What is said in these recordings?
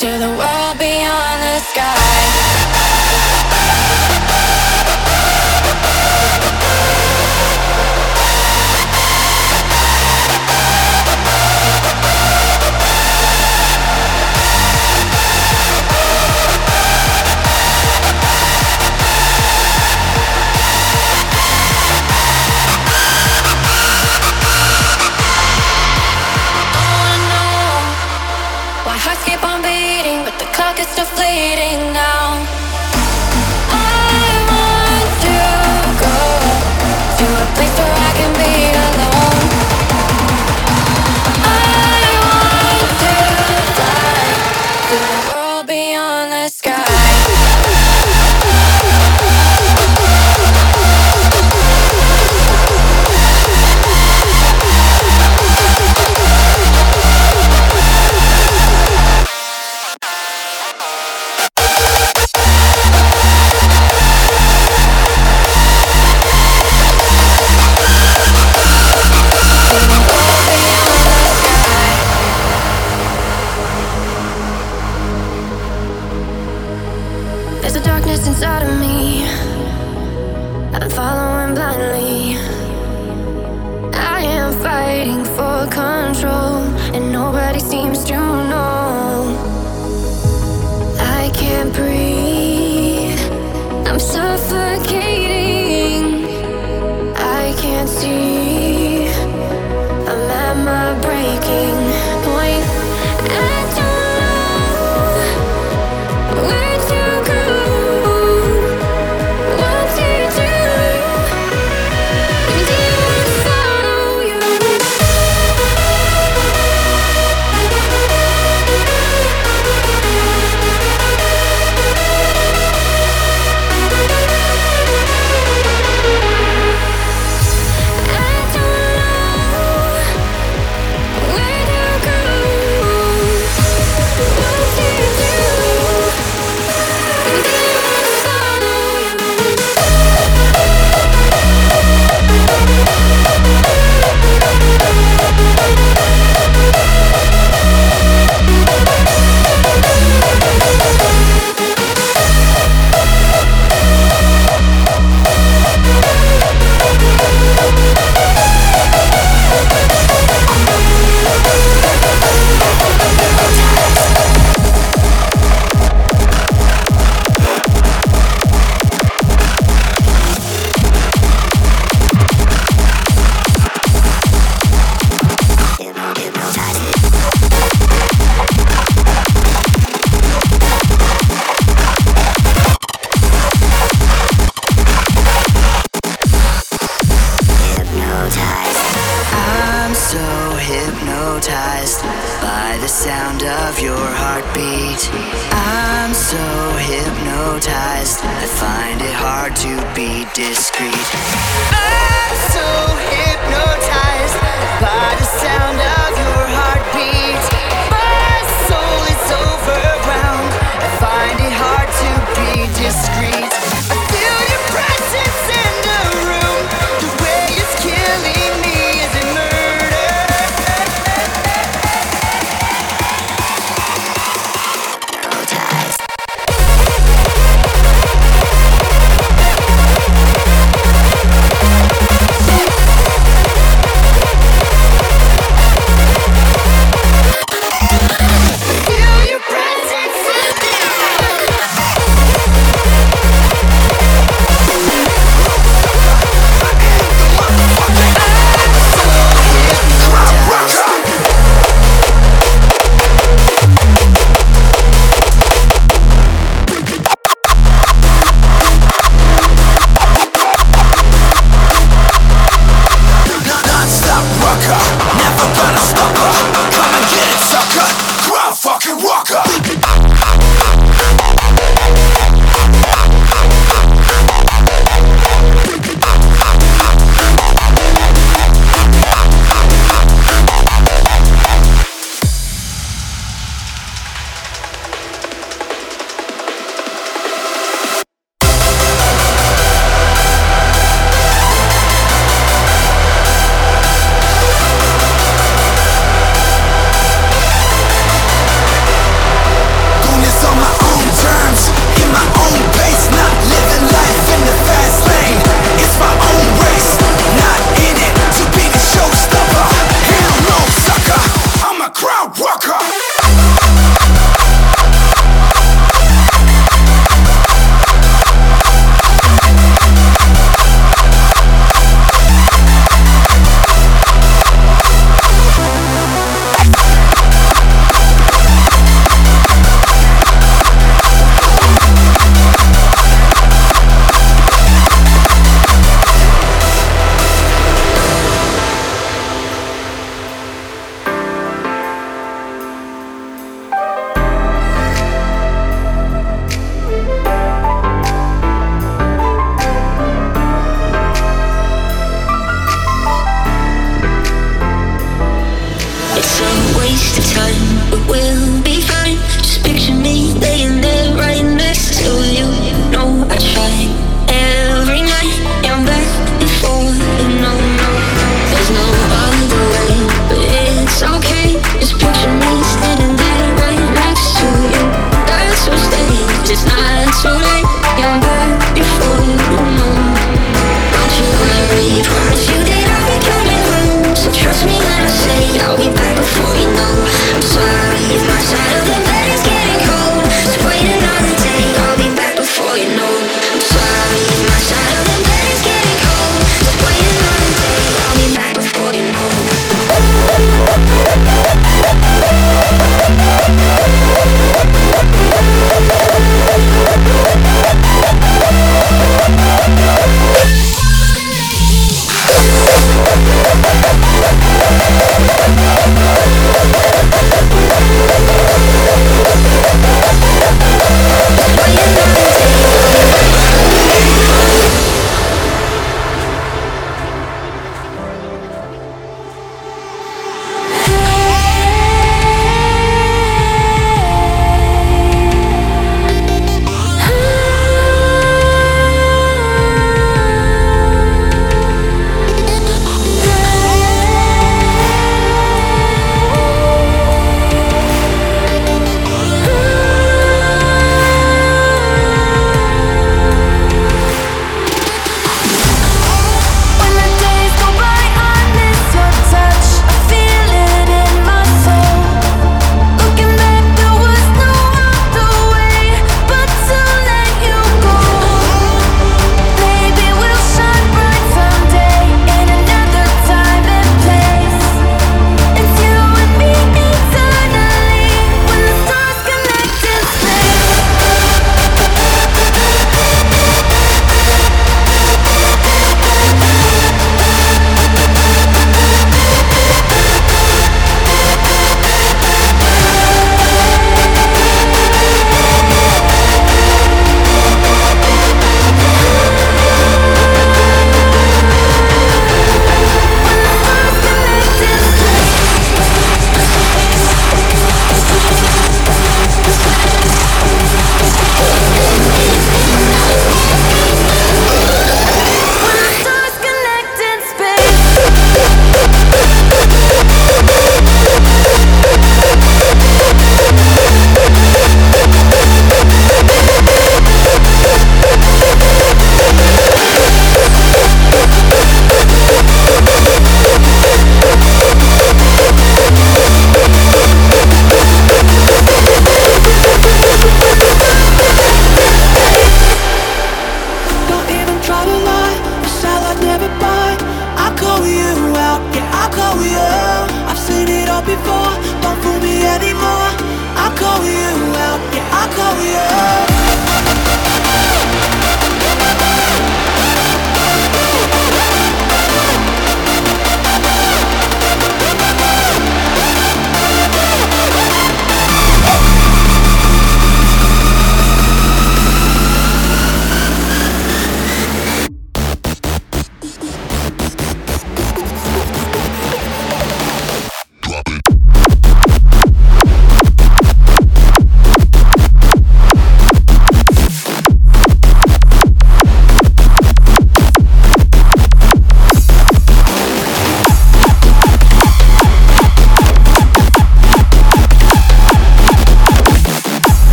to the world beyond the sky. it's deflating now. I'm following blindly. I am fighting for control.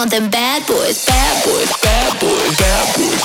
want them bad boys, bad boys, bad boys, bad boys.